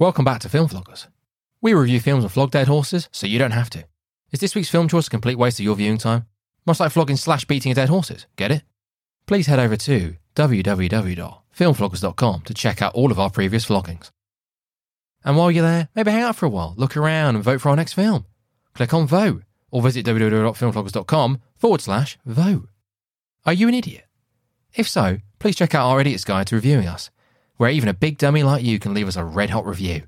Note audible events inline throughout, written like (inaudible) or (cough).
Welcome back to Film Vloggers. We review films and flog dead horses, so you don't have to. Is this week's film choice a complete waste of your viewing time? Much like flogging slash beating dead horses, get it? Please head over to www.filmvloggers.com to check out all of our previous vloggings. And while you're there, maybe hang out for a while, look around and vote for our next film. Click on vote or visit www.filmvloggers.com forward slash vote. Are you an idiot? If so, please check out our Idiot's Guide to Reviewing Us, where even a big dummy like you can leave us a red hot review.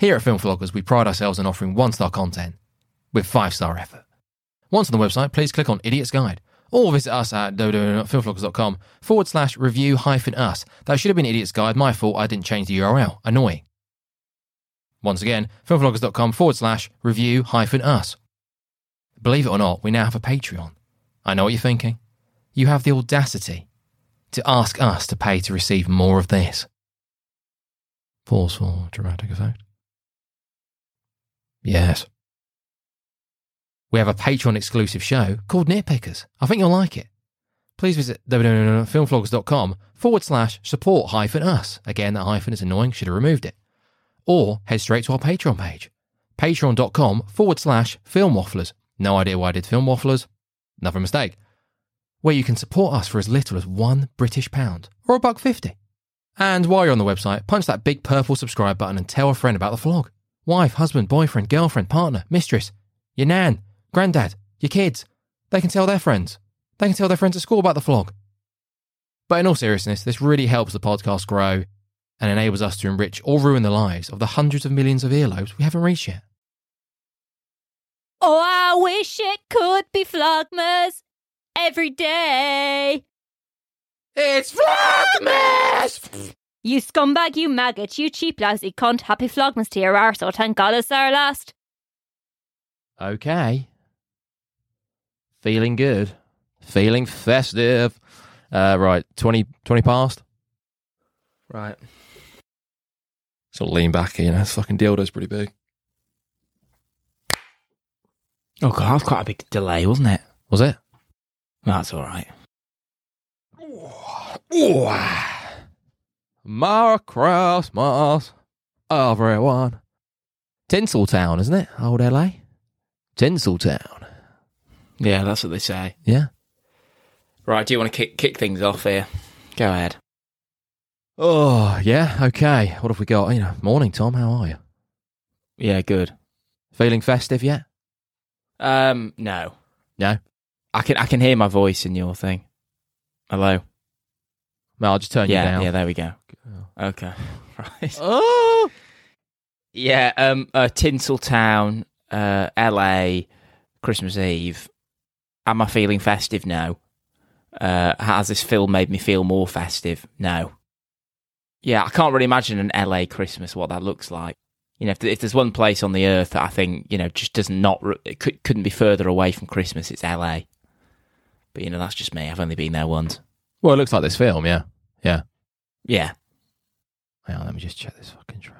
Here at Film Vloggers, we pride ourselves on offering one star content with five star effort. Once on the website, please click on Idiot's Guide or visit us at www.filmvloggers.com forward slash review hyphen us. That should have been Idiot's Guide. My fault, I didn't change the URL. Annoying. Once again, filmvloggers.com forward slash review hyphen us. Believe it or not, we now have a Patreon. I know what you're thinking. You have the audacity to ask us to pay to receive more of this. Pause for dramatic effect. Yes. We have a Patreon exclusive show called Nitpickers. I think you'll like it. Please visit www.filmvloggers.com forward slash support hyphen us. Again, that hyphen is annoying, should have removed it. Or head straight to our Patreon page. Patreon.com forward slash film wafflers. No idea why I did film wafflers. Another mistake. Where you can support us for as little as one British pound or a buck fifty. And while you're on the website, punch that big purple subscribe button and tell a friend about the vlog. Wife, husband, boyfriend, girlfriend, partner, mistress, your nan, granddad, your kids. They can tell their friends. They can tell their friends at school about the vlog. But in all seriousness, this really helps the podcast grow and enables us to enrich or ruin the lives of the hundreds of millions of earlobes we haven't reached yet. Oh, I wish it could be Vlogmas every day. It's Vlogmas! You scumbag, you maggot, you cheap lousy cunt. Happy Vlogmas to your arsehole. Thank God it's our last. Okay. Feeling good. Feeling festive. Uh, right, 20, 20 past. Right. Sort of lean back, you know, this fucking dildo's pretty big. Oh god, that was quite a big delay, wasn't it? Was it? That's all right. Merry Christmas, everyone. Tinseltown, isn't it? Old LA? Tinseltown. Yeah, that's what they say. Yeah. Right, do you want to kick kick things off here? Go ahead. Oh, yeah, okay. What have we got? You know, morning, Tom. How are you? Yeah, good. Feeling festive yet? Um, no, No? I can I can hear my voice in your thing. Hello. No, I'll just turn yeah, you down. yeah. There we go. Okay. (laughs) Right. Oh! Yeah. Um. Uh, Tinseltown, uh, L.A. Christmas Eve. Am I feeling festive? No. Uh, has this film made me feel more festive? No. Yeah, I can't really imagine an LA Christmas what that looks like. You know, if, if there's one place on the earth that I think you know just does not it could, couldn't be further away from Christmas, it's LA. But you know, that's just me. I've only been there once. Well, it looks like this film, yeah. Yeah. Yeah, Hang on, let me just check this fucking track.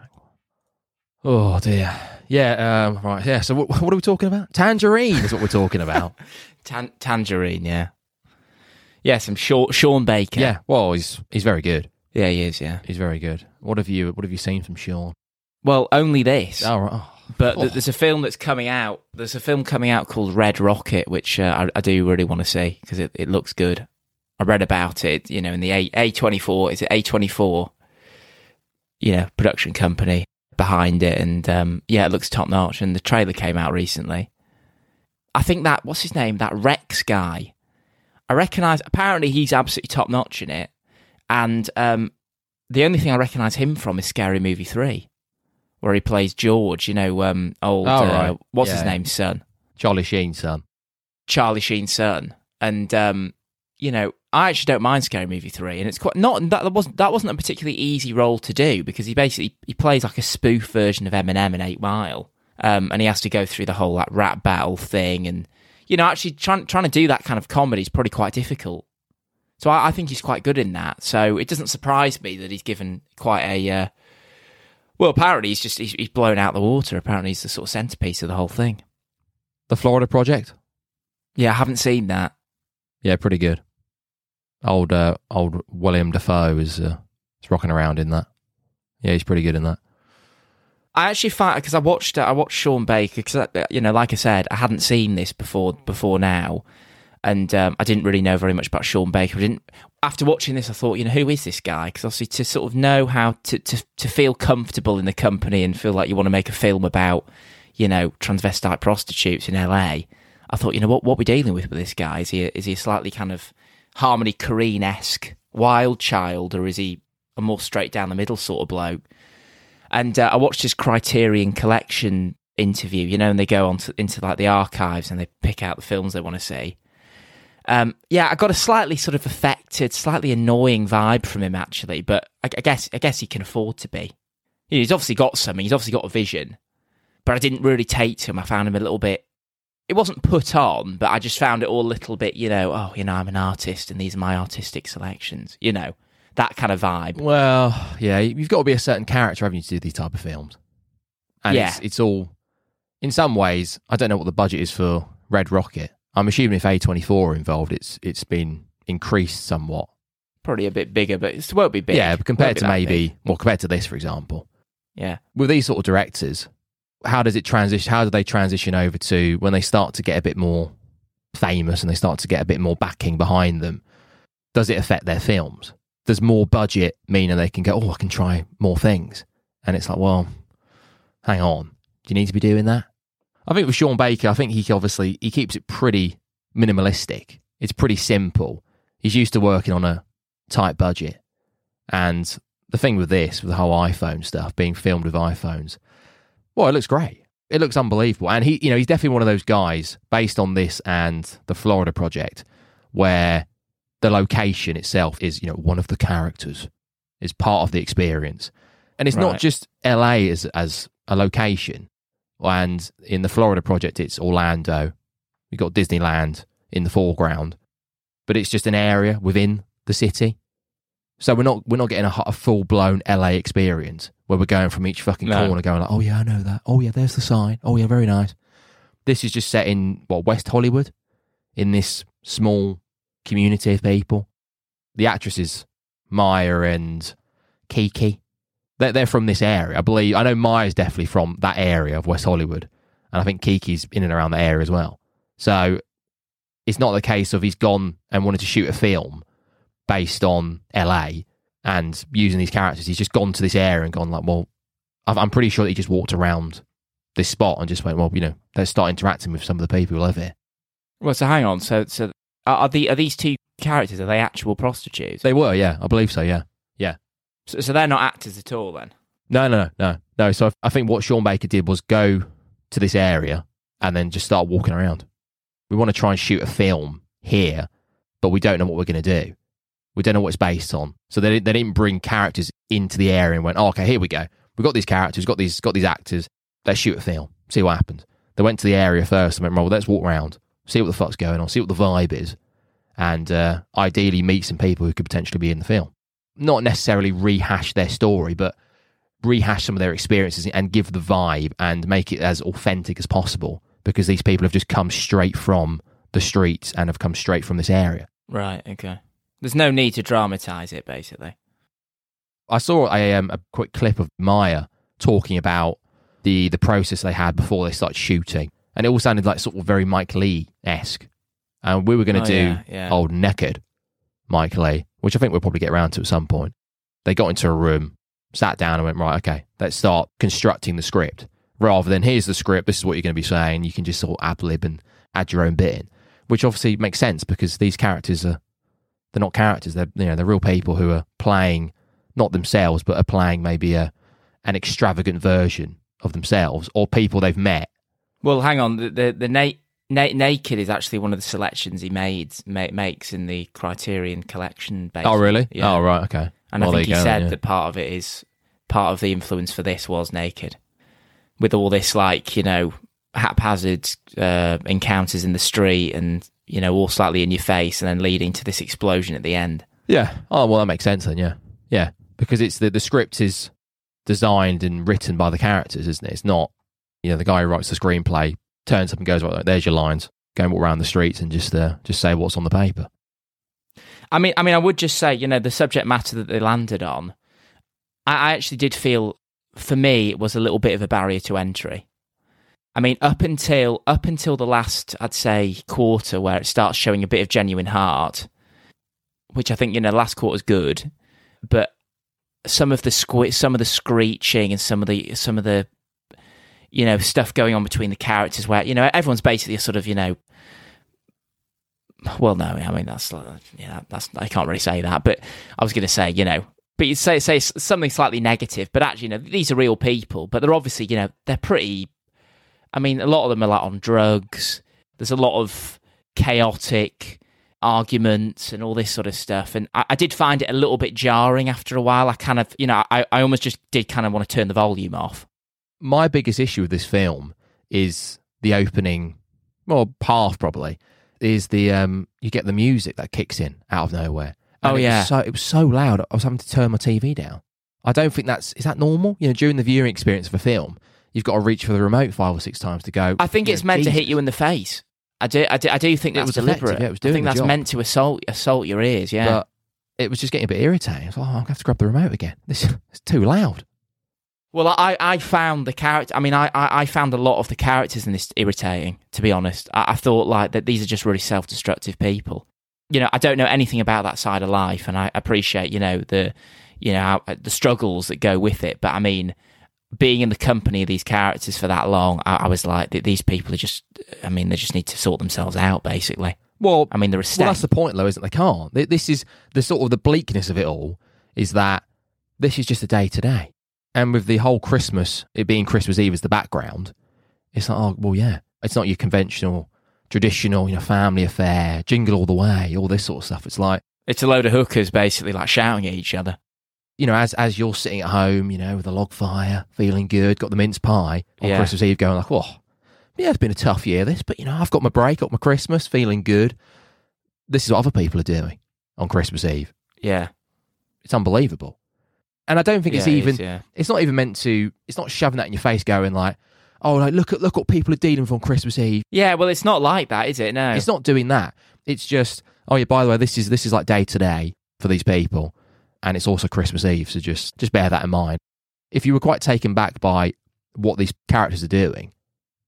Oh, dear. Yeah, um, right, yeah. So, what, what are we talking about? Tangerine is what we're talking about. (laughs) Tan- Tangerine. Yeah, yeah. Some Sean, Sean Baker. yeah, well, he's he's very good. yeah, he is. Yeah. He's very good. What have you What have you seen from Sean? Well, only this. Oh, right. Oh, But th- there's a film that's coming out. There's a film coming out called Red Rocket, which uh, I, I do really want to see because it, it looks good. I read about it, you know, in the A A twenty four. Is it A twenty four? You know, production company behind it, and um, yeah, it looks top notch. And the trailer came out recently. I think that what's his name? That Rex guy. I recognise. Apparently, he's absolutely top notch in it. And um, the only thing I recognise him from is Scary Movie three, where he plays George. You know, um, old Oh, uh, what's Yeah, his name, son, Charlie Sheen's son. Charlie Sheen's son. And um, you know, I actually don't mind Scary Movie three, and it's quite not that wasn't that wasn't a particularly easy role to do because he basically he plays like a spoof version of Eminem in Eight Mile, um, and he has to go through the whole like rap battle thing, and you know, actually trying trying to do that kind of comedy is probably quite difficult. So I, I think he's quite good in that. So it doesn't surprise me that he's given quite a. Uh, well, apparently he's just he's, he's blown out the water. Apparently he's the sort of centerpiece of the whole thing. The Florida Project. Yeah, I haven't seen that. Yeah, pretty good. Old uh, old William Dafoe is uh, is rocking around in that. Yeah, he's pretty good in that. I actually find because I watched I watched Sean Baker because you know, like I said, I hadn't seen this before before now, and um, I didn't really know very much about Sean Baker. I didn't after watching this, I thought, you know, who is this guy? Because obviously, to sort of know how to, to to feel comfortable in the company and feel like you want to make a film about, you know, transvestite prostitutes in LA. I thought, you know, what what we're dealing with with this guy is he is he a slightly kind of Harmony Korine esque wild child, or is he a more straight down the middle sort of bloke? And uh, I watched his Criterion Collection interview, you know, and they go on to, into like the archives and they pick out the films they want to see. Um, yeah, I got a slightly sort of affected, slightly annoying vibe from him actually, but I, I guess I guess he can afford to be. You know, he's obviously got something. He's obviously got a vision, but I didn't really take to him. I found him a little bit. It wasn't put on, but I just found it all a little bit. You know, oh, you know, I'm an artist, and these are my artistic selections. You know, that kind of vibe. Well, yeah, you've got to be a certain character, haven't you, to do these type of films? And Yeah. it's, it's all, in some ways, I don't know what the budget is for Red Rocket. I'm assuming if A24 are involved, it's it's been increased somewhat. Probably a bit bigger, but it won't be big. Yeah, compared to maybe, big. well, compared to this, for example, yeah. with these sort of directors, how does it transition? How do they transition over to when they start to get a bit more famous and they start to get a bit more backing behind them? Does it affect their films? Does more budget mean that they can go, oh, I can try more things? And it's like, well, hang on, do you need to be doing that? I think with Sean Baker, I think he obviously he keeps it pretty minimalistic. It's pretty simple. He's used to working on a tight budget, and the thing with this, with the whole iPhone stuff being filmed with iPhones, well, it looks great. It looks unbelievable, and he, you know, he's definitely one of those guys based on this and the Florida project, where the location itself is, you know, one of the characters, is part of the experience, and it's not just LA as as a location. And in the Florida project, it's Orlando. We've got Disneyland in the foreground, but it's just an area within the city. So we're not we're not getting a, a full blown LA experience where we're going from each fucking No. corner, going like, oh yeah, I know that. Oh yeah, there's the sign. Oh yeah, very nice. This is just set in what West Hollywood, in this small community of people. The actresses Mya and Kiki, they're, they're from this area. I believe I know Mya's definitely from that area of West Hollywood, and I think Kiki's in and around that area as well. So it's not the case of he's gone and wanted to shoot a film based on LA and using these characters. He's just gone to this area and gone like, well, I'm pretty sure that he just walked around this spot and just went, well, you know, let's start interacting with some of the people who live here. Well, so hang on. So, so are, the are these two characters? Are they actual prostitutes? They were, yeah, I believe so, yeah. so, so they're not actors at all then. No, no, no, no, no. So I, I think what Sean Baker did was go to this area and then just start walking around. We want to try and shoot a film here, but we don't know what we're going to do. We don't know what it's based on. So they, they didn't bring characters into the area and went, oh, okay, here we go. We've got these characters, got these, got these actors. Let's shoot a film, see what happens. They went to the area first and went, well, let's walk around, see what the fuck's going on, see what the vibe is, and uh, ideally meet some people who could potentially be in the film. Not necessarily rehash their story, but rehash some of their experiences and give the vibe and make it as authentic as possible because these people have just come straight from the streets and have come straight from this area. Right. Okay. There's no need to dramatize it, basically. I saw a, um, a quick clip of Mya talking about the the process they had before they started shooting, and it all sounded like sort of very Mike Lee esque. And we were going to Oh, do yeah, yeah. old naked Mike Lee, which I think we'll probably get around to at some point. They got into a room, sat down, and went right, okay, let's start constructing the script rather than here's the script, this is what you're going to be saying. You can just sort of ad lib and add your own bit in, which obviously makes sense because these characters are they're not characters. They're you know they're real people who are playing not themselves, but are playing maybe a an extravagant version of themselves or people they've met. Well, hang on. The the, the na- na- naked is actually one of the selections he made ma- makes in the Criterion Collection. Basically. Oh really? Yeah. Oh right, okay. And Well, I think he go said yeah. that part of it is part of the influence for this was naked, with all this like you know haphazard uh, encounters in the street and you know all slightly in your face, and then leading to this explosion at the end. Yeah. Oh well, that makes sense then. Yeah, yeah. Because it's the the script is designed and written by the characters, isn't it? It's not you know the guy who writes the screenplay turns up and goes, "Well, there's your lines. Go and walk around the streets and just uh, just say what's on the paper." I mean, I mean, I would just say, you know, the subject matter that they landed on, I, I actually did feel for me it was a little bit of a barrier to entry. I mean, up until up until the last, I'd say, quarter where it starts showing a bit of genuine heart, which I think you know, last quarter's good, but some of the some of the screeching and some of the some of the you know stuff going on between the characters where you know everyone's basically a sort of you know well no i mean that's yeah that's i can't really say that but i was going to say you know but you say say something slightly negative but actually you know these are real people but they're obviously you know they're pretty i mean a lot of them are like on drugs there's a lot of chaotic arguments and all this sort of stuff and I, I did find it a little bit jarring after a while i kind of you know i, I almost just did kind of want to turn the volume off my biggest issue with this film is the opening, well, half probably, is the um you get the music that kicks in out of nowhere. And Oh, yeah. so it was so loud. I was having to turn my TV down. I don't think that's is that normal. You know, during the viewing experience of a film, you've got to reach for the remote five or six times to go. I think it's know, meant to hit you in the face. I do, I do, I do think It that's was deliberate. yeah, it was I think the that's job. meant to assault assault your ears. Yeah, But it was just getting a bit irritating. I was like, oh, I'm going to have to grab the remote again. (laughs) This is too loud. Well, I, I found the character. I mean, I, I I found a lot of the characters in this irritating. To be honest, I, I thought like that these are just really self-destructive people. You know, I don't know anything about that side of life, and I appreciate you know the you know how, uh, the struggles that go with it. But I mean, being in the company of these characters for that long, I, I was like, these people are just. I mean, they just need to sort themselves out. Basically, Well, I mean, they're a Well, that's the point, though, isn't it? They can't. This is the sort of the bleakness of it all. Is that this is just a day to day, and with the whole Christmas, it being Christmas Eve as the background, it's like, oh, well, yeah, it's not your conventional, traditional, you know, family affair, jingle all the way, all this sort of stuff. It's like, it's a load of hookers basically like shouting at each other. You know, as as you're sitting at home, you know, with a log fire, feeling good, got the mince pie on Yeah. Christmas Eve, going like, oh, yeah, it's been a tough year, this, but you know, I've got my break, got my Christmas, feeling good. This is what other people are doing on Christmas Eve. Yeah, It's unbelievable. And I don't think it's Yeah, it even is, yeah. it's not even meant to it's not shoving that in your face going like, oh like look at look what people are dealing with on Christmas Eve. Yeah, well, it's not like that, is it? No. It's not doing that. It's just, oh yeah, by the way, this is this is like day to day for these people. And it's also Christmas Eve, so just just bear that in mind. If you were quite taken back by what these characters are doing,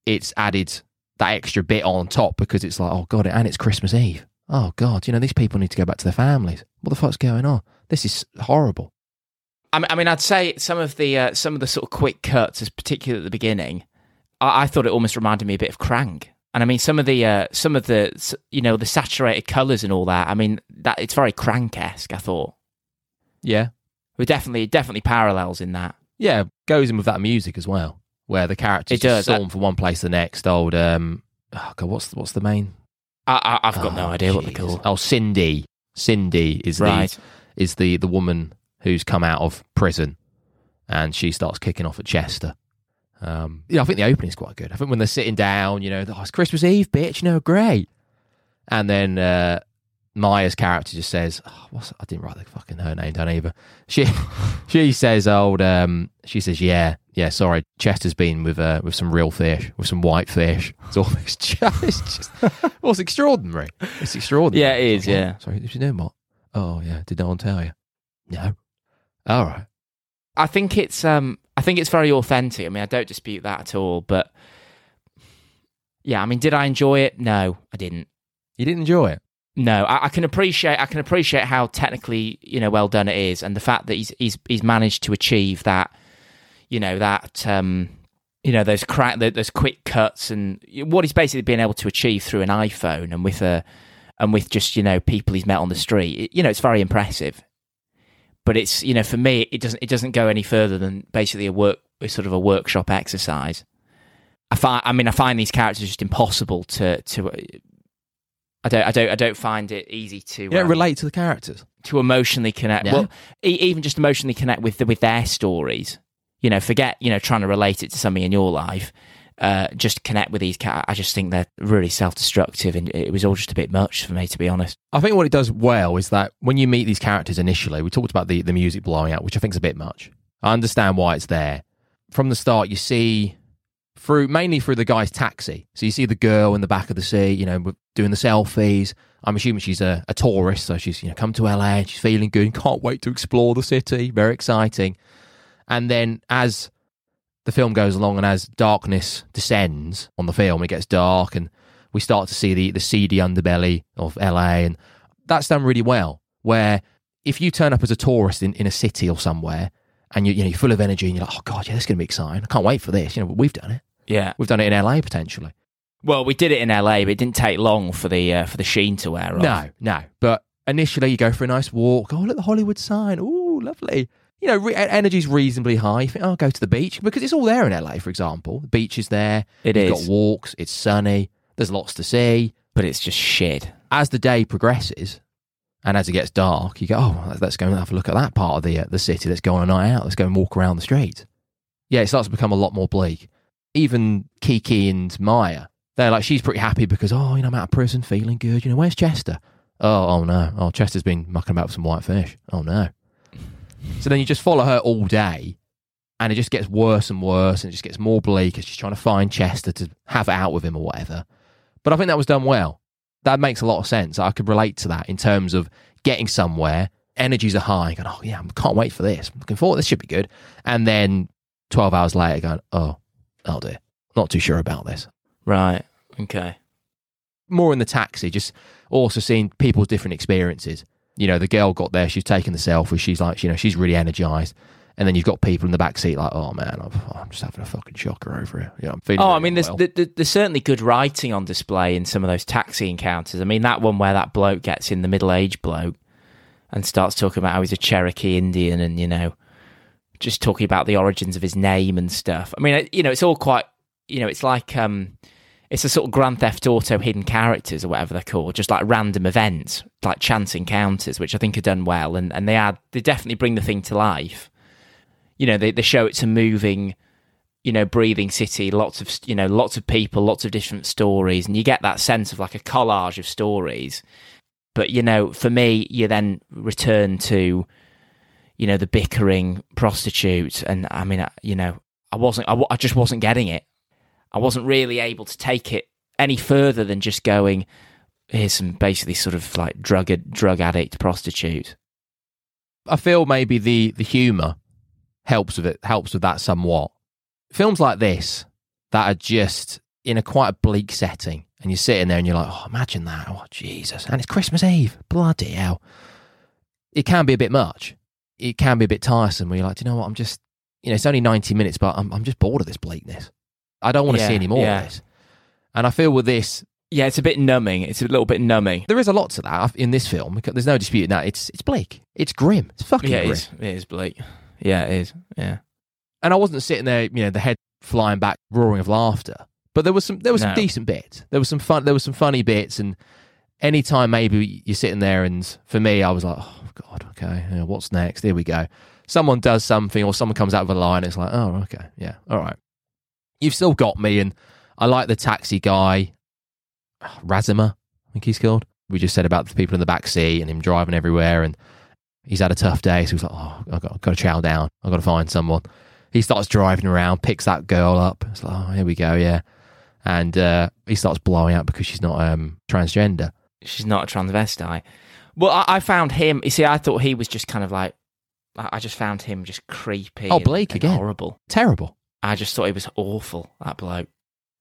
it's added that extra bit on top because it's like, oh god, and it's Christmas Eve. Oh god, you know, these people need to go back to their families. What the fuck's going on? This is horrible. I mean, I'd say some of the uh, some of the sort of quick cuts, particularly at the beginning, I, I thought it almost reminded me a bit of Crank. And I mean, some of the uh, some of the you know the saturated colours and all that. I mean, that it's very Crank esque. I thought Yeah. we definitely definitely parallels in that. Yeah, goes in with that music as well, where the characters It does. storm from one place to the next. Old, um, oh god, what's what's the main? I, I, I've got no Oh, idea what they're called. Oh, Sin-Dee. Sin-Dee is Right. the is the the woman who's come out of prison, and she starts kicking off at Chester. Um, yeah, I think the opening's quite good. I think when they're sitting down, you know, oh, it's Christmas Eve, bitch, you know, great. And then uh, Mya's character just says, oh, "What's?" I didn't write the fucking her name down either. She (laughs) she says, "Old," um, she says, "Yeah, yeah, sorry, Chester's been with uh, with some real fish, with some white fish. It's all (laughs) it's just, it's just well, it's extraordinary. It's extraordinary. Yeah, it is, yeah. Sorry, did you know what? Oh, yeah. Did no one tell you? No. All right. I think it's um I think it's very authentic. I mean, I don't dispute that at all. But yeah, I mean, did I enjoy it? No, I didn't. You didn't enjoy it. No, I, I can appreciate I can appreciate how technically you know well done it is, and the fact that he's he's he's managed to achieve that, you know that um you know those crack those quick cuts and what he's basically been able to achieve through an iPhone and with a and with just you know people he's met on the street. You know, it's very impressive. But it's you know for me it doesn't it doesn't go any further than basically a work sort of a workshop exercise. I find I mean I find these characters just impossible to to I don't, I don't, I don't find it easy to You don't um, relate to the characters. to emotionally connect. No. Well, e- even just emotionally connect with the, with their stories. You know, forget you know trying to relate it to something in your life. Uh, just connect with these cats. I just think they're really self-destructive, and it was all just a bit much for me, to be honest. I think what it does well is that when you meet these characters initially, we talked about the, the music blowing out, which I think is a bit much. I understand why it's there. From the start, you see through mainly through the guy's taxi. So you see the girl in the back of the seat, you know, doing the selfies. I'm assuming she's a, a tourist, so she's you know come to LA and she's feeling good, (laughs) can't wait to explore the city, very exciting. And then as the film goes along, and as darkness descends on the film, it gets dark, and we start to see the the seedy underbelly of LA, and that's done really well. Where if you turn up as a tourist in, in a city or somewhere, and you, you know you're full of energy, and you're like, oh god, yeah, this is going to be exciting. I can't wait for this. You know, we've done it. Yeah. We've done it in LA potentially. Well, we did it in LA, but it didn't take long for the uh, for the sheen to wear off. No, no. But initially, you go for a nice walk. Oh, look, the Hollywood sign. Oh, lovely. You know, re- energy's reasonably high. You think, oh, I'll go to the beach because it's all there in LA, for example. The beach is there. It You've is. got walks. It's sunny. There's lots to see. but it's just shit. As the day progresses and as it gets dark, you go, oh, let's go and have a look at that part of the uh, the city. Let's go on a night out. Let's go and walk around the streets. Yeah, it starts to become a lot more bleak. Even Kiki and Mya, they're like, she's pretty happy because, oh, you know, I'm out of prison, feeling good. You know, where's Chester? Oh, oh no. Oh, Chester's been mucking about with some white fish. Oh no. So then you just follow her all day and it just gets worse and worse and it just gets more bleak as she's trying to find Chester to have it out with him or whatever. But I think that was done well. That makes a lot of sense. I could relate to that in terms of getting somewhere, energies are high, going, oh yeah, I can't wait for this. I'm looking forward, this should be good. And then 12 hours later going, oh, oh dear, not too sure about this. Right. Okay. More in the taxi, just also seeing people's different experiences. You know, the girl got there, she's taking the selfie, she's like, you know, she's really energized. And then you've got people in the back seat like, oh man, I'm, I'm just having a fucking shocker over here. Yeah, I'm feeling Oh, I mean, there's well. there- there's certainly good writing on display in some of those taxi encounters. I mean, that one where that bloke gets in the middle aged bloke and starts talking about how he's a Cherokee Indian and you know, just talking about the origins of his name and stuff. I mean, you know, it's all quite you know, it's like um, it's a sort of Grand Theft Auto hidden characters or whatever they're called, just like random events, like chance encounters, which I think are done well, and and they add they definitely bring the thing to life. You know, they they show it's a moving you know, breathing city, lots of you know, lots of people, lots of different stories, and you get that sense of like a collage of stories. But you know, for me, you then return to, you know, the bickering prostitute, and I mean, I- you know, I wasn't, I, I just wasn't getting it. I wasn't really able to take it any further than just going. Here's some basically sort of like drug drug addict prostitute. I feel maybe the the humor helps with it helps with that somewhat. Films like this that are just in a quite a bleak setting, and you're sitting there and you're like, oh, imagine that, oh Jesus, and it's Christmas Eve, bloody hell. It can be a bit much. It can be a bit tiresome. Where you're like, do you know what? I'm just, you know, it's only 90 minutes, but I'm I'm just bored of this bleakness. I don't want to Yeah, see any more yeah. of this. And I feel with this, Yeah, it's a bit numbing. It's a little bit numbing. there is a lot to that in this film. There's no disputing that. It's it's bleak. It's grim. It's fucking Yeah, it grim. is. It is bleak. Yeah, it is. Yeah. and I wasn't sitting there, you know, the head flying back, roaring of laughter. But there was some, there was some decent bits. There was some fun, there was some funny bits, and anytime maybe you're sitting there, and for me, I was like, oh god, okay, yeah, what's next? Here we go. Someone does something, or someone comes out of a line. It's like, oh, okay, yeah, all right. You've still got me, and I like the taxi guy, Razima, I think he's called. We just said about the people in the back seat and him driving everywhere, and he's had a tough day, so he's like, oh, I've got, I've got to chow down. I've got to find someone. He starts driving around, picks that girl up. It's like, oh, here we go, yeah. And uh, he starts blowing up because she's not um, transgender. She's not a transvestite. Well, I, I found him. You see, I thought he was just kind of like. I, I just found him just creepy. Oh, Blake and again. Horrible. Terrible. I just thought he was awful. That bloke.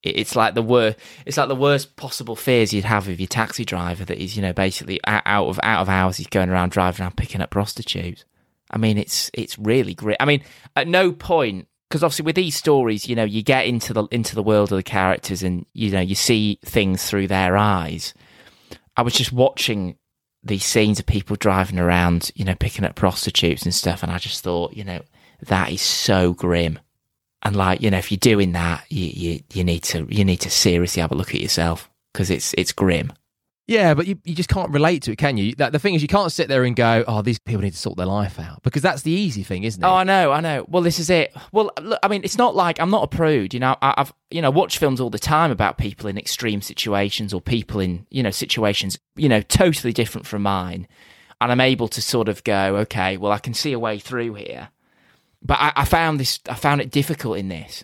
It, it's like the worst. It's like the worst possible fears you'd have of your taxi driver. That he's, you know, basically out, out of out of hours. He's going around driving around picking up prostitutes. I mean, it's it's really great. I mean, at no point because obviously with these stories, you know, you get into the into the world of the characters, and you know, you see things through their eyes. I was just watching these scenes of people driving around, you know, picking up prostitutes and stuff, and I just thought, you know, that is so grim. And like, you know, if you're doing that, you you, you need to you need to seriously have a look at yourself because it's it's grim. Yeah, but you, you just can't relate to it, can you? The thing is, you can't sit there and go, oh, these people need to sort their life out because that's the easy thing, isn't it? Oh, I know, I know. Well, this is it. Well, look, I mean, it's not like I'm not a prude. You know, I, I've you know watched films all the time about people in extreme situations or people in you know situations you know totally different from mine, and I'm able to sort of go, okay, well, I can see a way through here. But I, I found this, I found it difficult in this.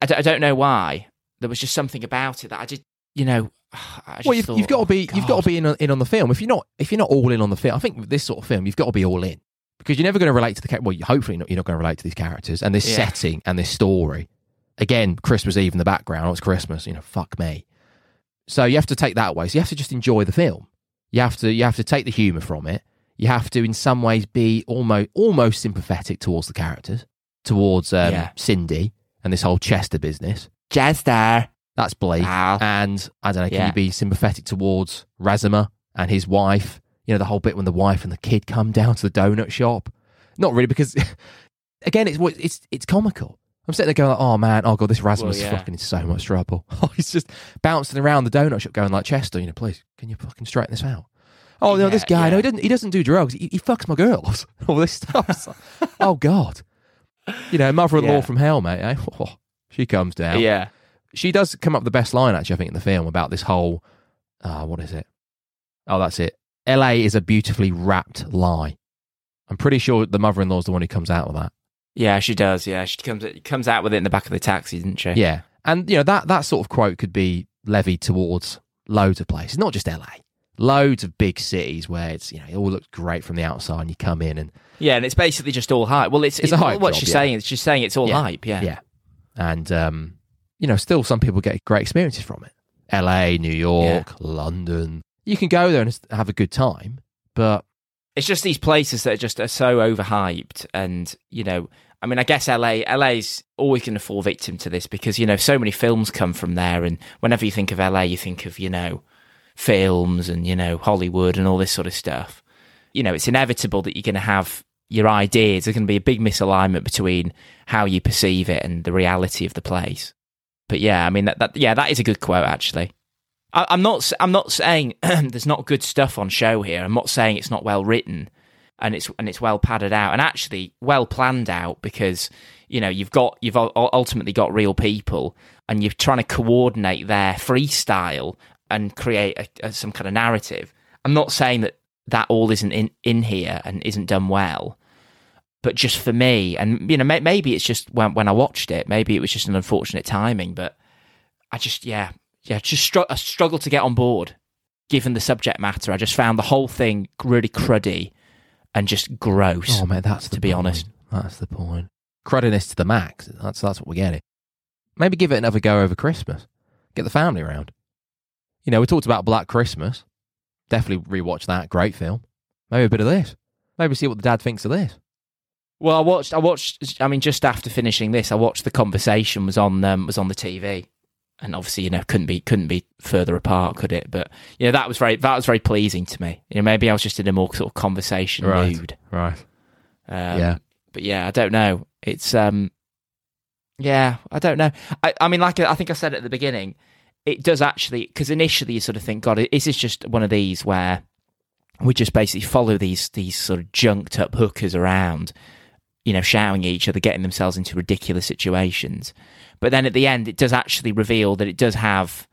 I, d- I don't know why. There was just something about it that I just, you know, (sighs) I well, you've, thought, you've got to oh, be you've got to be in on, in on the film. If you're not if you're not all in on the film, I think with this sort of film, you've got to be all in. because you're never going to relate to the character. Well, hopefully not, you're not going to relate to these characters and this Yeah. setting and this story. Again, Christmas Eve in the background. Oh, it's Christmas. You know, fuck me. So you have to take that away. So you have to just enjoy the film. You have to you have to take the humor from it. You have to, in some ways, be almost almost sympathetic towards the characters, towards um, Yeah. Sin-Dee and this whole Chester business. Jester. That's Blake. Pal. And I don't know, can Yeah. you be sympathetic towards Razima and his wife? You know, the whole bit when the wife and the kid come down to the donut shop. Not really, because (laughs) again, it's it's it's comical. I'm sitting there going, like, "Oh man, oh god, this Razima's Well, yeah. fucking in so much trouble." (laughs) Oh, he's just bouncing around the donut shop, going like, "Chester, you know, please, can you fucking straighten this out?" Oh no, this Yeah, guy, no, he doesn't. He doesn't do drugs. He, he fucks my girls. (laughs) All this stuff. Oh god, you know, mother-in-law Yeah. from hell, mate. Eh? she comes down Yeah. She does come up with the best line actually i think in the film about this whole uh, what is it oh that's it la is a beautifully wrapped lie i'm pretty sure the mother-in-law is the one who comes out with that Yeah, she does. Yeah, she comes comes out with it in the back of the taxi, didn't she? yeah and you know that that sort of quote could be levied towards loads of places not just la loads of big cities where it's you know it all looks great from the outside and you come in and Yeah, and it's basically just all hype. Well, it's, It's a hype What job, she's yeah. saying, it's just saying it's all Yeah. hype. Yeah. yeah and um you know still some people get great experiences from it la new york london you can go there and have a good time but It's just these places that are just are so overhyped, and you know, I mean, I guess LA, LA's always going to fall victim to this because you know so many films come from there, and whenever you think of LA, you think of you know films and you know Hollywood and all this sort of stuff. You know, it's inevitable that you're going to have your ideas. There's going to be a big misalignment between how you perceive it and the reality of the place. But yeah, I mean, that, that yeah, that is a good quote actually. I, I'm not. I'm not saying (clears throat) there's not good stuff on show here. I'm not saying it's not well written, and it's and it's well padded out, and actually well planned out because you know you've got you've ultimately got real people, and you're trying to coordinate their freestyle and create a, a, some kind of narrative. I'm not saying that that all isn't in in here and isn't done well, but just for me, and you know, may, maybe it's just when when I watched it, maybe it was just an unfortunate timing, but I just yeah yeah just str- I struggled to get on board given the subject matter. I just found the whole thing really cruddy and just gross. Oh man, that's to be point. honest. That's the point. Cruddiness to the max. That's that's what we're getting. Maybe give it another go over Christmas. Get the family around. You know, we talked about Black Christmas. Definitely rewatch that. Great film. Maybe a bit of this. Maybe see what the dad thinks of this. Well, I watched. I watched. I mean, just after finishing this, I watched the conversation was on um, was on the TV, and obviously, you know, couldn't be couldn't be further apart, could it? But you know, that was very that was very pleasing to me. You know, maybe I was just in a more sort of conversation Right. mood. Right. Um, Yeah. But yeah, I don't know. It's um, yeah, I don't know. I, I mean, like I think I said at the beginning, it does actually because initially you sort of think, God, is this just one of these where we just basically follow these these sort of junked up hookers around, you know, shouting at each other, getting themselves into ridiculous situations. But then at the end, it does actually reveal that it does have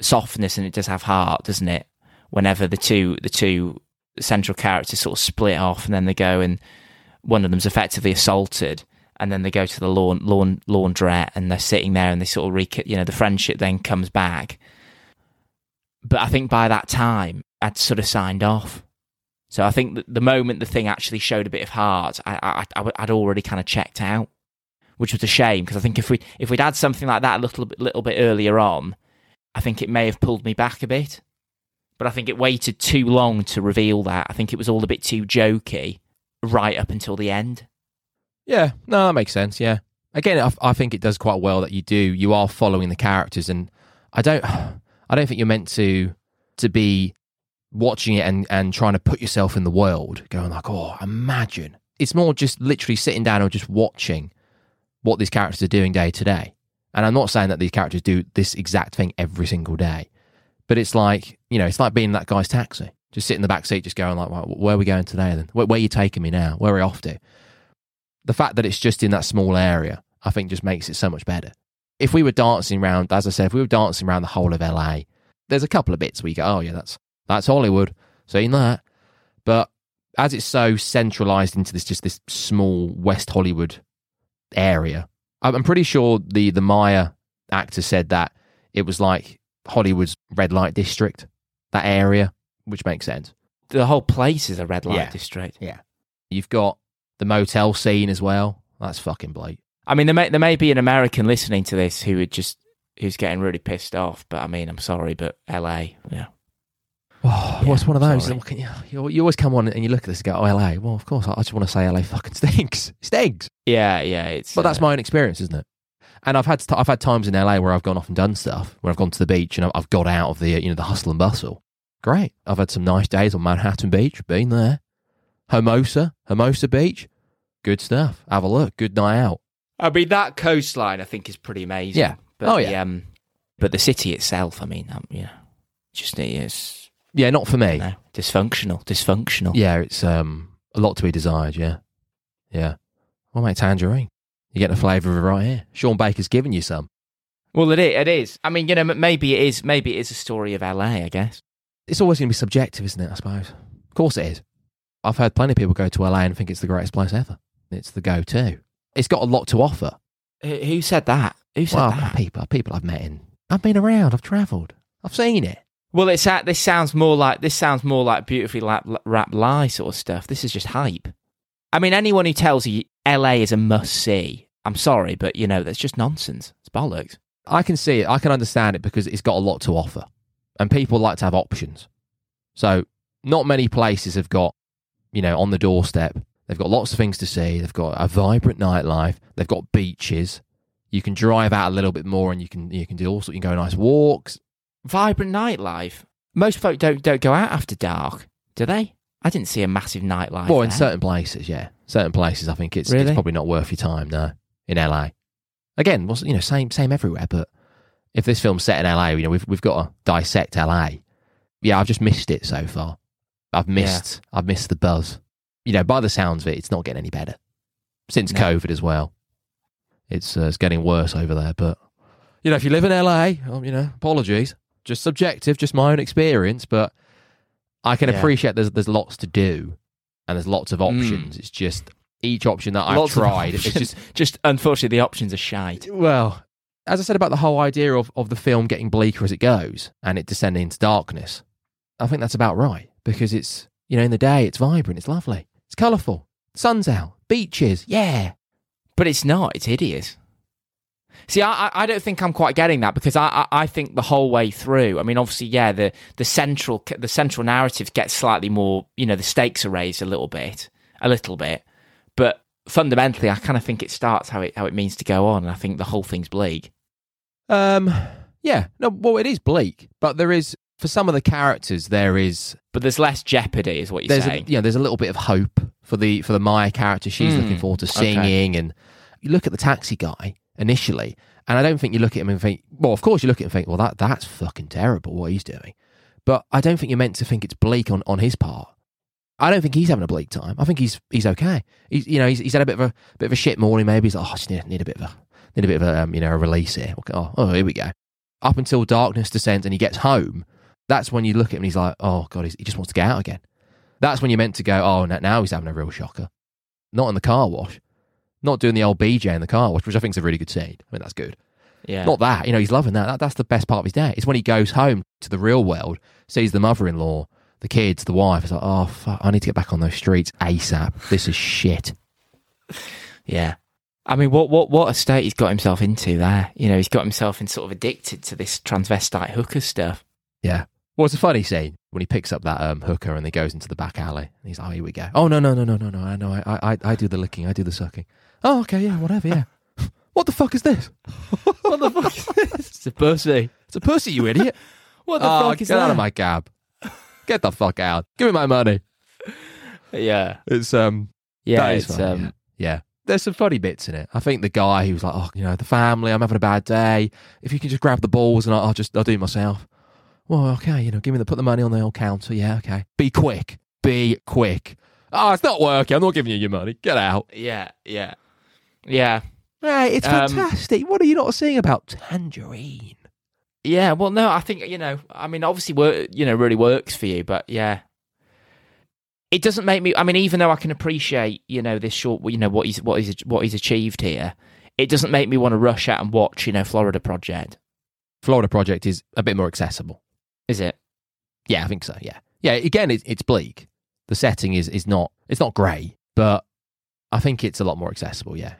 softness and it does have heart, doesn't it? Whenever the two the two central characters sort of split off, and then they go and one of them's effectively assaulted, and then they go to the lawn lawn laundrette, and they're sitting there, and they sort of re- you know the friendship then comes back. But I think by that time, I'd sort of signed off. So I think that the moment the thing actually showed a bit of heart, I, I, I'd already kind of checked out, which was a shame because I think if we if we'd had something like that a little bit little bit earlier on, I think it may have pulled me back a bit. But I think it waited too long to reveal that. I think it was all a bit too jokey right up until the end. Yeah, no, that makes sense. Yeah, again, I, I think it does quite well that you do. You are following the characters, and I don't, (sighs) I don't think you're meant to to be watching it and and trying to put yourself in the world, going like, oh, imagine. It's more just literally sitting down and just watching what these characters are doing day to day. And I'm not saying that these characters do this exact thing every single day, but it's like you know, it's like being in that guy's taxi, just sitting in the back seat, just going like, "Right, where are we going today? Then where, where are you taking me now? Where are we off to? the fact that it's just in that small area, I think just makes it so much better. If we were dancing around, as I said, if we were dancing around the whole of LA, there's a couple of bits where you go, oh yeah, that's that's Hollywood, seen that. But as it's so centralized into this just this small West Hollywood area, I'm pretty sure the the Mya actor said that it was like Hollywood's red light district, that area, which makes sense. The whole place is a red light Yeah. district. Yeah. You've got the motel scene as well. That's fucking bleak. I mean, there may there may be an American listening to this who would just who's getting really pissed off. But I mean, I'm sorry, but L.A. Yeah, Oh, Yeah, what's one of those? sorry. You, you, you always come on and you look at this and go, oh, LA. Well, of course, I, I just want to say LA fucking stinks. It stinks. yeah, yeah. It's But that's uh, my own experience, isn't it? And I've had I've had times in LA where I've gone off and done stuff, where I've gone to the beach and I've- got out of the you know the hustle and bustle. Great. I've had some nice days on Manhattan Beach. Been there. Hermosa, Hermosa Beach. Good stuff. Have a look. Good night out. I mean, that coastline I think is pretty amazing. Yeah. But Oh, the, yeah. Um, but the city itself, I mean, um, yeah, just is Yeah, not for me. no, dysfunctional. Dysfunctional. Yeah, it's um a lot to be desired. Yeah, yeah. Well, mate, tangerine. You're getting a flavour of it right here. Sean Baker's giving you some. Well, it is. It is. I mean, you know, maybe it is. Maybe it is a story of LA. I guess. It's always going to be subjective, isn't it? I suppose. Of course, it is. I've heard plenty of people go to LA and think it's the greatest place ever. It's the go-to. It's got a lot to offer. Who who said that? Who said Well, that? people, people I've met in. I've been around. I've travelled. I've seen it. Well, it's at, this sounds more like this sounds more like beautifully lap, rap lie sort of stuff. This is just hype. I mean, anyone who tells you LA is a must see, I'm sorry, but you know that's just nonsense. It's bollocks. I can see it. I can understand it because it's got a lot to offer, and people like to have options. So, not many places have got, you know, on the doorstep. They've got lots of things to see. They've got a vibrant nightlife. They've got beaches. You can drive out a little bit more, and you can you can do all sorts. You can go nice walks. Vibrant nightlife. Most folk don't don't go out after dark, do they? I didn't see a massive nightlife. Well, in there. certain places, yeah, certain places, I think it's, it's probably not worth your time. No, in LA. Again, was you know same same everywhere, but if this film's set in LA, you know we've we've got to dissect LA. Yeah, I've just missed it so far. I've missed I've missed the buzz. You know, by the sounds of it, it's not getting any better since No. COVID as well. It's uh, it's getting worse over there, but you know, if you live in LA, um, you know, apologies, just subjective, just my own experience, but I can Yeah. appreciate there's there's lots to do and there's lots of Mm. options. It's just each option that I've Lots tried, it's just (laughs) just unfortunately the options are shite. well, as I said about the whole idea of, of the film getting bleaker as it goes and it descending into darkness, I think that's about right because it's, you know, in the day, it's vibrant, it's lovely, it's colourful, sun's out, beaches, yeah. But it's not. It's hideous. See, I, I- don't think I'm quite getting that because I, I, I think the whole way through. I mean, obviously, yeah, the, the central the central narrative gets slightly more. You know, the stakes are raised a little bit, a little bit, but fundamentally, I kind of think it starts how it how it means to go on, and I think the whole thing's bleak. Um, yeah, no, well, it is bleak, but there is, for some of the characters, there is, But there's less jeopardy, is what you're there's, saying. you know, there's a little bit of hope for the, for the Mya character. She's Hmm, looking forward to okay. singing and you look at the taxi guy initially, and I don't think you look at him and think, well, of course you look at him and think, well, that that's fucking terrible what he's doing. But I don't think you're meant to think it's bleak on, on his part. I don't think he's having a bleak time. I think he's he's okay. He's you know he's, he's had a bit of a bit of a shit morning. Maybe he's like, oh, I just need, need a bit of a need a bit of a um, you know a release here. Okay, Oh, oh, here we go. Up until darkness descends and he gets home, that's when you look at him and he's like, oh god, he just wants to get out again. That's when you're meant to go, oh, now he's having a real shocker. Not in the car wash, not doing the old BJ in the car wash, which I think is a really good scene. I mean, that's good. yeah, Not that, you know, he's loving that. that. That's the best part of his day. It's when he goes home to the real world, sees the mother in law, the kids, the wife. It's like, oh, fuck, I need to get back on those streets ASAP. This is shit. Yeah. I mean, what, what, what a state he's got himself into there. You know, he's got himself in sort of addicted to this transvestite hooker stuff. Yeah. Well, it's a funny scene when he picks up that um, hooker and he goes into the back alley. And he's like, oh, here we go. Oh, no, no, no, no, no, no. I know. I, I, I do the licking. I do the sucking. Oh, okay. Yeah, whatever. Yeah. (laughs) what the fuck is this? (laughs) What the fuck is this? It's a pussy. It's a pussy, you idiot. (laughs) What the oh, fuck is get that? out of my cab. Get the fuck out. Give me my money. Yeah. It's um Yeah. That is it's, funny, um, yeah. There's some funny bits in it. I think the guy who was like, oh, you know, the family, I'm having a bad day. If you can just grab the balls and I'll, I'll just, I'll do it myself. Well, okay, you know, give me the, put the money on the old counter. Yeah, okay. Be quick. Be quick. Oh, it's not working. I'm not giving you your money. Get out. yeah. Yeah. Yeah. Hey, it's Um, fantastic. What are you not seeing about Tangerine? Yeah. Well, no, I think, you know, I mean, obviously, work, you know, really works for you, but yeah. It doesn't make me. I mean, even though I can appreciate, you know, this short, you know, what he's what he's what he's achieved here, it doesn't make me want to rush out and watch, you know, Florida Project. Florida Project is a bit more accessible. Is it? Yeah, I think so. Yeah, yeah. Again, it's it's bleak. The setting is is not it's not grey, but I think it's a lot more accessible. Yeah,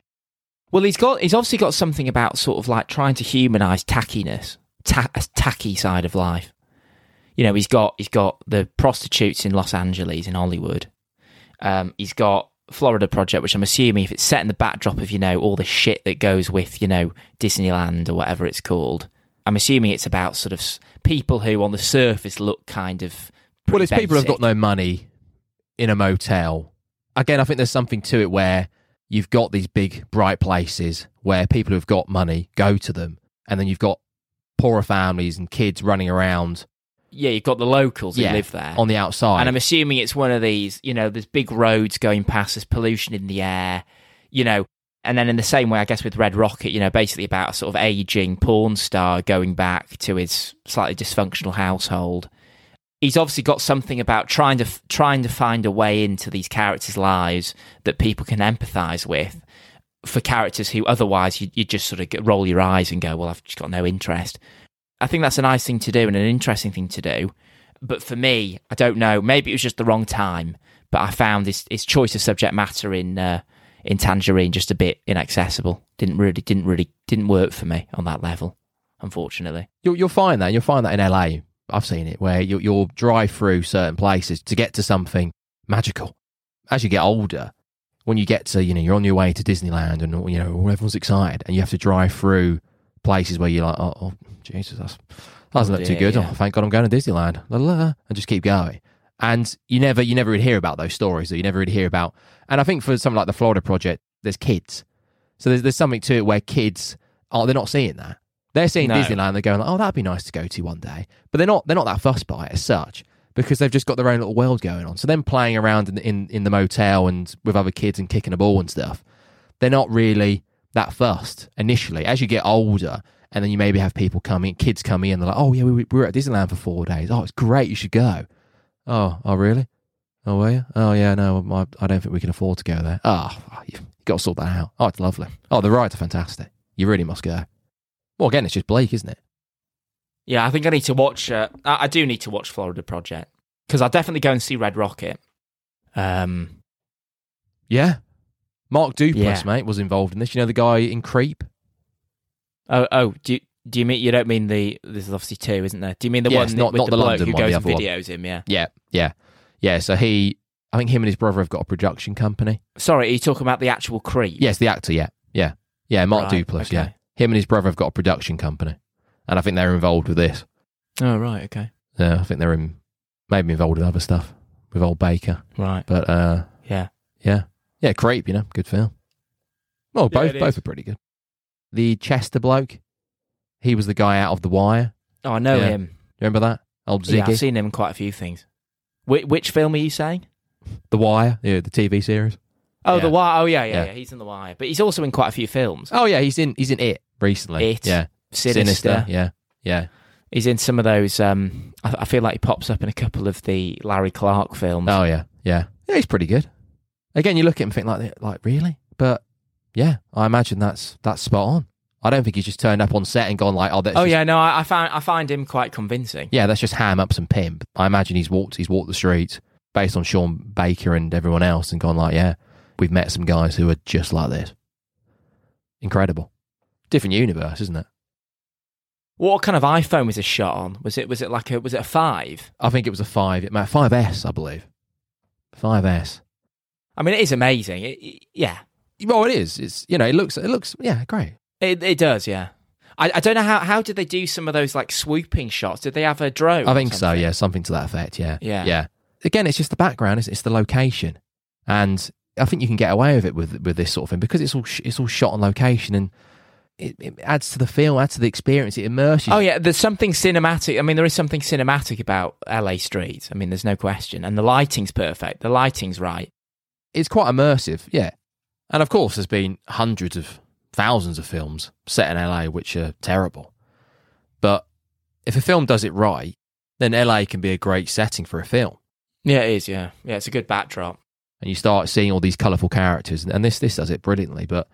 Well, he's got he's obviously got something about sort of like trying to humanize tackiness, ta- a tacky side of life. You know, he's got he's got the prostitutes in Los Angeles in Hollywood. Um, he's got Florida Project, which I'm assuming if it's set in the backdrop of you know all the shit that goes with you know Disneyland or whatever it's called. I'm assuming it's about sort of people who on the surface look kind of well, it's people who've got no money in a motel. Again, I think there's something to it where you've got these big bright places where people who've got money go to them, and then you've got poorer families and kids running around yeah, you've got the locals who Yeah, live there on the outside. And I'm assuming it's one of these, you know, there's big roads going past, there's pollution in the air, you know. And then in the same way, I guess with Red Rocket, you know, basically about a sort of aging porn star going back to his slightly dysfunctional household. He's obviously got something about trying to trying to find a way into these characters' lives that people can empathise with. For characters who otherwise you, you just sort of roll your eyes and go, "Well, I've just got no interest." I think that's a nice thing to do and an interesting thing to do. But for me, I don't know. Maybe it was just the wrong time. But I found his, his choice of subject matter in uh, in Tangerine just a bit inaccessible. Didn't really didn't really didn't work for me on that level. Unfortunately, You'll, you'll find that. You'll find that in LA. I've seen it where you'll, you'll drive through certain places to get to something magical. As you get older, when you get to, you know, you're on your way to Disneyland and, you know, everyone's excited and you have to drive through places where you're like, oh, oh Jesus, that's, that oh, doesn't Oh, look too good. yeah. Oh, thank God I'm going to Disneyland. La, la, la, and just keep going. And you never, you never really hear about those stories. Or you never really hear about. And I think for something like the Florida Project, there's kids. So there's, there's something to it where kids, oh, they're not seeing that. They're seeing No. Disneyland. They're going, like, oh, that'd be nice to go to one day. But they're not. They're not that fussed by it as such because they've just got their own little world going on. So them playing around in in, in the motel and with other kids and kicking a ball and stuff, they're not really that fussed initially. As you get older, and then you maybe have people coming, kids coming in. They're like, oh yeah, we, we were at Disneyland for four days. Oh, it's great. You should go. Oh, oh really? Oh, were you? Oh yeah, no, I, I don't think we can afford to go there. Ah, oh, you've got to sort that out. Oh, it's lovely. Oh, the rides are fantastic. You really must go. Well, again, it's just Blake, isn't it? yeah, I think I need to watch. Uh, I, I do need to watch Florida Project because I'll definitely go and see Red Rocket. Um, Yeah. Mark Duplass, Yeah. mate, was involved in this. You know the guy in Creep? oh, oh, do you, do you mean you don't mean the? There's obviously two, isn't there? Do you mean the Yes, one not- with not the, the bloke London who one, goes and other one. videos him? Yeah. Yeah, yeah, yeah. So he, I think him and his brother have got a production company. Sorry, are you talking about the actual Creep? Yes, the actor. Yeah, yeah, yeah. Mark Right, Duplass. okay. Yeah, him and his brother have got a production company, and I think they're involved with this. Oh, right. Okay. Yeah, I think they're in, maybe involved in other stuff with old Baker. Right. But uh, Yeah. yeah, yeah, Creep. You know, good film. Well, Yeah, both it both is. are pretty good. The Chester bloke, he was the guy out of The Wire. Oh, I know Yeah. him. Remember that old Yeah, Ziggy? I've seen him in quite a few things. Which, which film are you saying? the Wire, yeah, the TV series. Oh, Yeah. The Wire. Oh, yeah, yeah, Yeah. yeah, He's in The Wire, but he's also in quite a few films. Oh yeah, he's in he's in it recently. It. yeah, Sinister. Yeah, yeah. He's in some of those. Um, I, I feel like he pops up in a couple of the Larry Clark films. Oh yeah, yeah. Yeah, he's pretty good. Again, you look at him and think like, like really? But yeah, I imagine that's that's spot on. I don't think he's just turned up on set and gone like, oh, that's oh just- yeah, no, I, I find I find him quite convincing. yeah, that's just ham up some pimp. I imagine he's walked he's walked the streets based on Sean Baker and everyone else and gone like, yeah, we've met some guys who are just like this. Incredible, different universe, isn't it? What kind of iPhone was this shot on? Was it was it like a was it a five? I think it was a five, It might five S, I believe, five S. I mean, it is amazing. It, it- yeah, Well, it is. It's you know, it looks it looks yeah, great. it it does. Yeah, I, I don't know how how did they do some of those like swooping shots? Did they have a drone? I think so. Yeah, something to that effect. Yeah, Yeah. yeah. Again, it's just the background. It's, it's the location, and I think you can get away with it with with this sort of thing because it's all sh- it's all shot on location, and it, it adds to the feel, adds to the experience. It immerses. Oh, you. Oh yeah, there's something cinematic. I mean, there is something cinematic about LA streets. I mean, there's no question, and the lighting's perfect. The lighting's right. it's quite immersive. Yeah, and of course, there's been hundreds of thousands of films set in LA which are terrible, but if a film does it right, then LA can be a great setting for a film. Yeah, it is. Yeah, yeah, it's a good backdrop. and you start seeing all these colourful characters, and this this does it brilliantly. But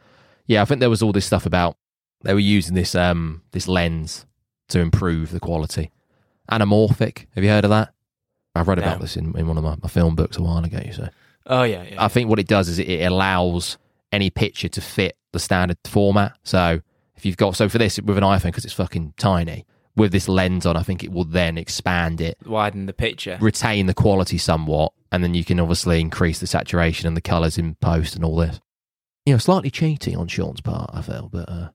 yeah, I think there was all this stuff about they were using this um this lens to improve the quality. Anamorphic, have you heard of that? I've read about this in, in one of my, my film books a while ago. So Oh yeah, yeah. I think what it does is it, it allows any picture to fit the standard format. So if you've got so for this with an iPhone because it's fucking tiny with this lens on, I think it will then expand it, Widen the picture. retain the quality somewhat, and then you can obviously increase the saturation and the colors in post and all this. You know, slightly cheating on Sean's part, I feel, but uh,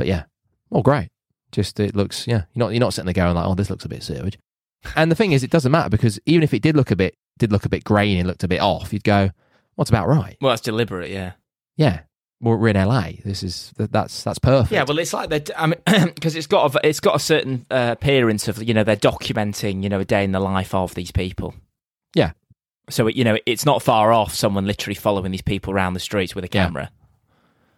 but yeah, well, great. Just it looks, yeah, you're not you're not sitting there going like, oh, this looks a bit sewage. And the thing is, it doesn't matter because even if it did look a bit did look a bit grainy looked a bit off, you'd go, what's about right? Well, that's deliberate, yeah. Yeah, well, we're in LA. This is that's that's perfect. Yeah, well, it's like they're. I mean, (clears throat) because it's got a, it's got a certain uh, appearance of you know they're documenting you know a day in the life of these people. Yeah. So it, you know it's not far off someone literally following these people around the streets with a camera.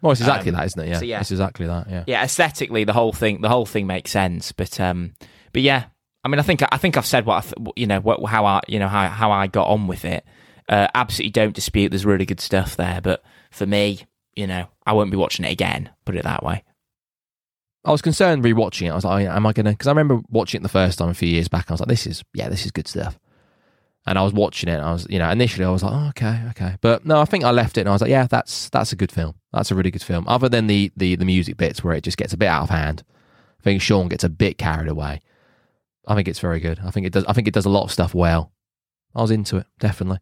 Well, it's exactly um, that, isn't it? Yeah, so yeah. it's exactly that. Yeah. Yeah, aesthetically the whole thing the whole thing makes sense, but um, but yeah, I mean, I think I think I've said what I th- you know what how I you know how how I got on with it. Uh, absolutely don't dispute. There's really good stuff there, but for me, you know, I won't be watching it again. Put it that way. I was concerned rewatching it. I was like, am I going to? Because I remember watching it the first time a few years back. I was like, this is, yeah, this is good stuff. And I was watching it. And I was, you know, initially I was like, oh, okay, okay. But no, I think I left it and I was like, yeah, that's that's a good film. That's a really good film. Other than the the the music bits where it just gets a bit out of hand. I think Sean gets a bit carried away. I think it's very good. I think it does. I think it does a lot of stuff well. I was into it definitely.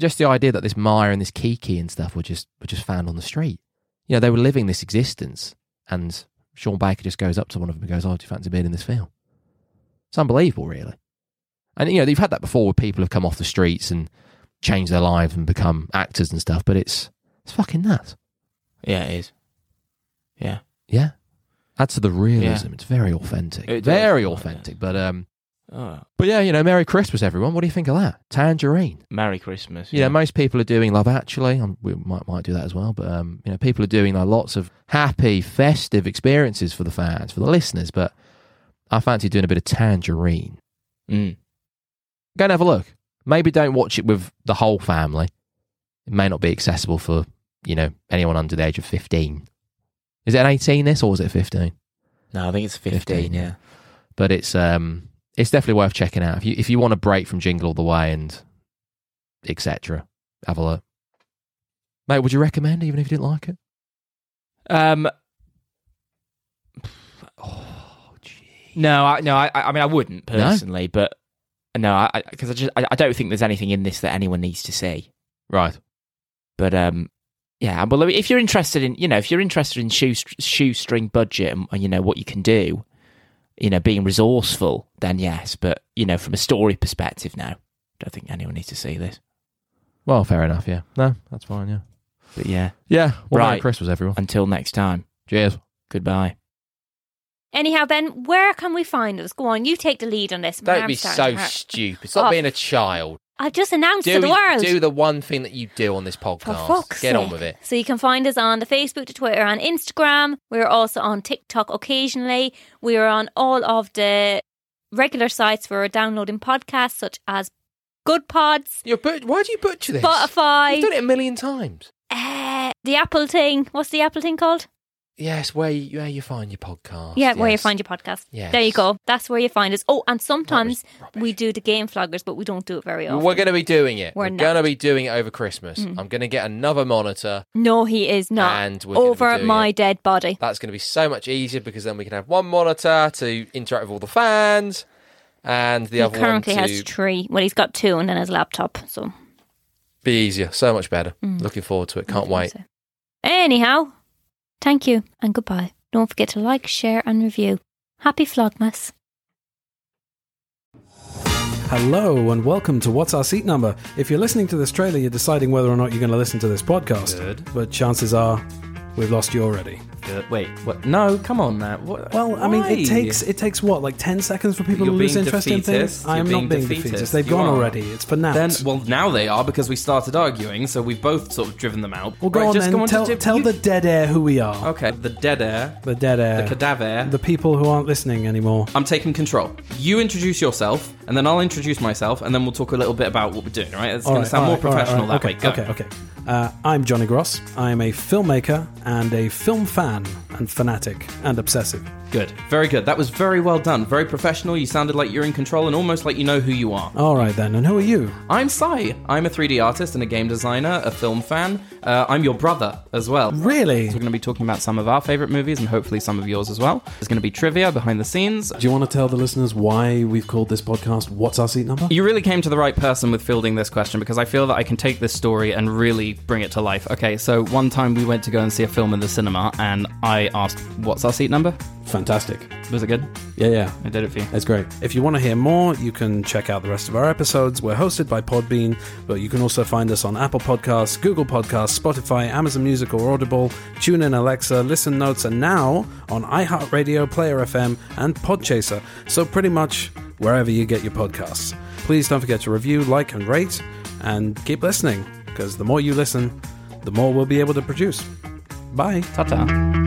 Just the idea that this Mya and this Kiki and stuff were just were just found on the street. You know, they were living this existence, and Sean Baker just goes up to one of them and goes, "Oh, do you fancy being in this film?" It's unbelievable, really. And you know, they've had that before, where people have come off the streets and changed their lives and become actors and stuff. But it's it's fucking nuts. Yeah, it is. Yeah. Yeah, adds to the realism. It's very authentic, It very yeah. authentic. But um, Oh, but yeah, you know, Merry Christmas, everyone. What do you think of that? Tangerine. Merry Christmas. You know, most people are doing Love Actually. Um, we might might do that as well. But um, you know, people are doing like, lots of happy, festive experiences for the fans, for the listeners. But I fancy doing a bit of Tangerine. Mm. Go and have a look. Maybe don't watch it with the whole family. It may not be accessible for you know anyone under the age of fifteen. Is it an eighteen this or is it fifteen? No, I think it's 15, 15, yeah. But it's um it's definitely worth checking out if you if you want to break from Jingle All the Way and etc. Have a look. Mate, would you recommend even if you didn't like it? Um, (sighs) Oh, gee. no, I, no, I, I mean, I wouldn't personally, but no, I because I, just I, I don't think there's anything in this that anyone needs to see. Right. But um, yeah. Well, if you're interested in, you know, if you're interested in shoe shoestring budget and, and you know what you can do, you know, being resourceful, then yes. But you know, from a story perspective, no, I don't think anyone needs to see this. Well, fair enough. Yeah. No, that's fine. Yeah. But yeah, Yeah. Well, Merry Right. Christmas, everyone. until next time, Cheers. goodbye. Anyhow, Ben, where can we find us? Go on, you take the lead on this. My Don't arm's be so to hurt. stupid. Stop Oh. being a child. I've just announced Do, to the world. do the one thing that you do on this podcast. Get on with it. So you can find us on the Facebook, the Twitter, and Instagram. We're also on TikTok occasionally. We are on all of the regular sites for downloading podcasts, such as Goodpods, You're but- why do you butcher this? Spotify, You've done it a million times. uh, the Apple thing. What's the Apple thing called? Yes, where you, where you find your podcast. Yeah, where you find your podcast. Yes. There you go. That's where you find us. Oh, and sometimes rubbish. we do the game floggers, but we don't do it very often. We're going to be doing it. We're We're, going to be doing it over Christmas. Mm. I'm going to get another monitor. No, he is not. And we're gonna be Over my it. dead body. That's going to be so much easier because then we can have one monitor to interact with all the fans, and the he other currently one to has three. Well, he's got two and then his laptop. So be easier. So much better. Mm. Looking forward to it. Can't wait. So- Anyhow, thank you and goodbye. Don't forget to like, share, and review. Happy Vlogmas. Hello and welcome to What's Our Seat Number. If you're listening to this trailer, you're deciding whether or not you're going to listen to this podcast. Good. But chances are we've lost you already. Wait, what? No, come on now. What? Well, I mean, why? it takes it takes what like ten seconds for people You're to lose being interest in things. defeatist. I am You're not being being defeatist. defeatist. They've You gone are. already. It's for now. Then, well, now they are because we started arguing, so we've both sort of driven them out. well, go Right, on just then. go on to tell do- tell you- the dead air who we are. Okay, the dead air, The dead air. the cadaver. The people who aren't listening anymore. I'm taking control. You introduce yourself, and then I'll introduce myself, and then we'll talk a little bit about what we're doing. Right? It's All going right, to sound all more right, all right, professional all right. that okay, way. Go. Okay, okay. Uh, I'm Johnny Gross. I am a filmmaker and a film fan and fanatic and obsessive. Good. Very good. That was very well done. Very professional. You sounded like you're in control and almost like you know who you are. All right then, and who are you? I'm Sai. I'm a 3D artist and a game designer, a film fan. Uh, I'm your brother as well. Really? We're going to be talking about some of our favorite movies and hopefully some of yours as well. There's going to be trivia behind the scenes. Do you want to tell the listeners why we've called this podcast "What's Our Seat Number"? You really came to the right person with fielding this question because I feel that I can take this story and really bring it to life. Okay, so one time we went to go and see a film in the cinema and I asked, What's our seat number? Fantastic. Was it good? Yeah, yeah. I did it for you. It's great. If you want to hear more, you can check out the rest of our episodes. We're hosted by Podbean, but you can also find us on Apple Podcasts, Google Podcasts, Spotify, Amazon Music or Audible, TuneIn Alexa, Listen Notes, and now on iHeartRadio, Player FM, and Podchaser. So pretty much wherever you get your podcasts. Please don't forget to review, like, and rate, and keep listening, because the more you listen, the more we'll be able to produce. Bye. Ta ta.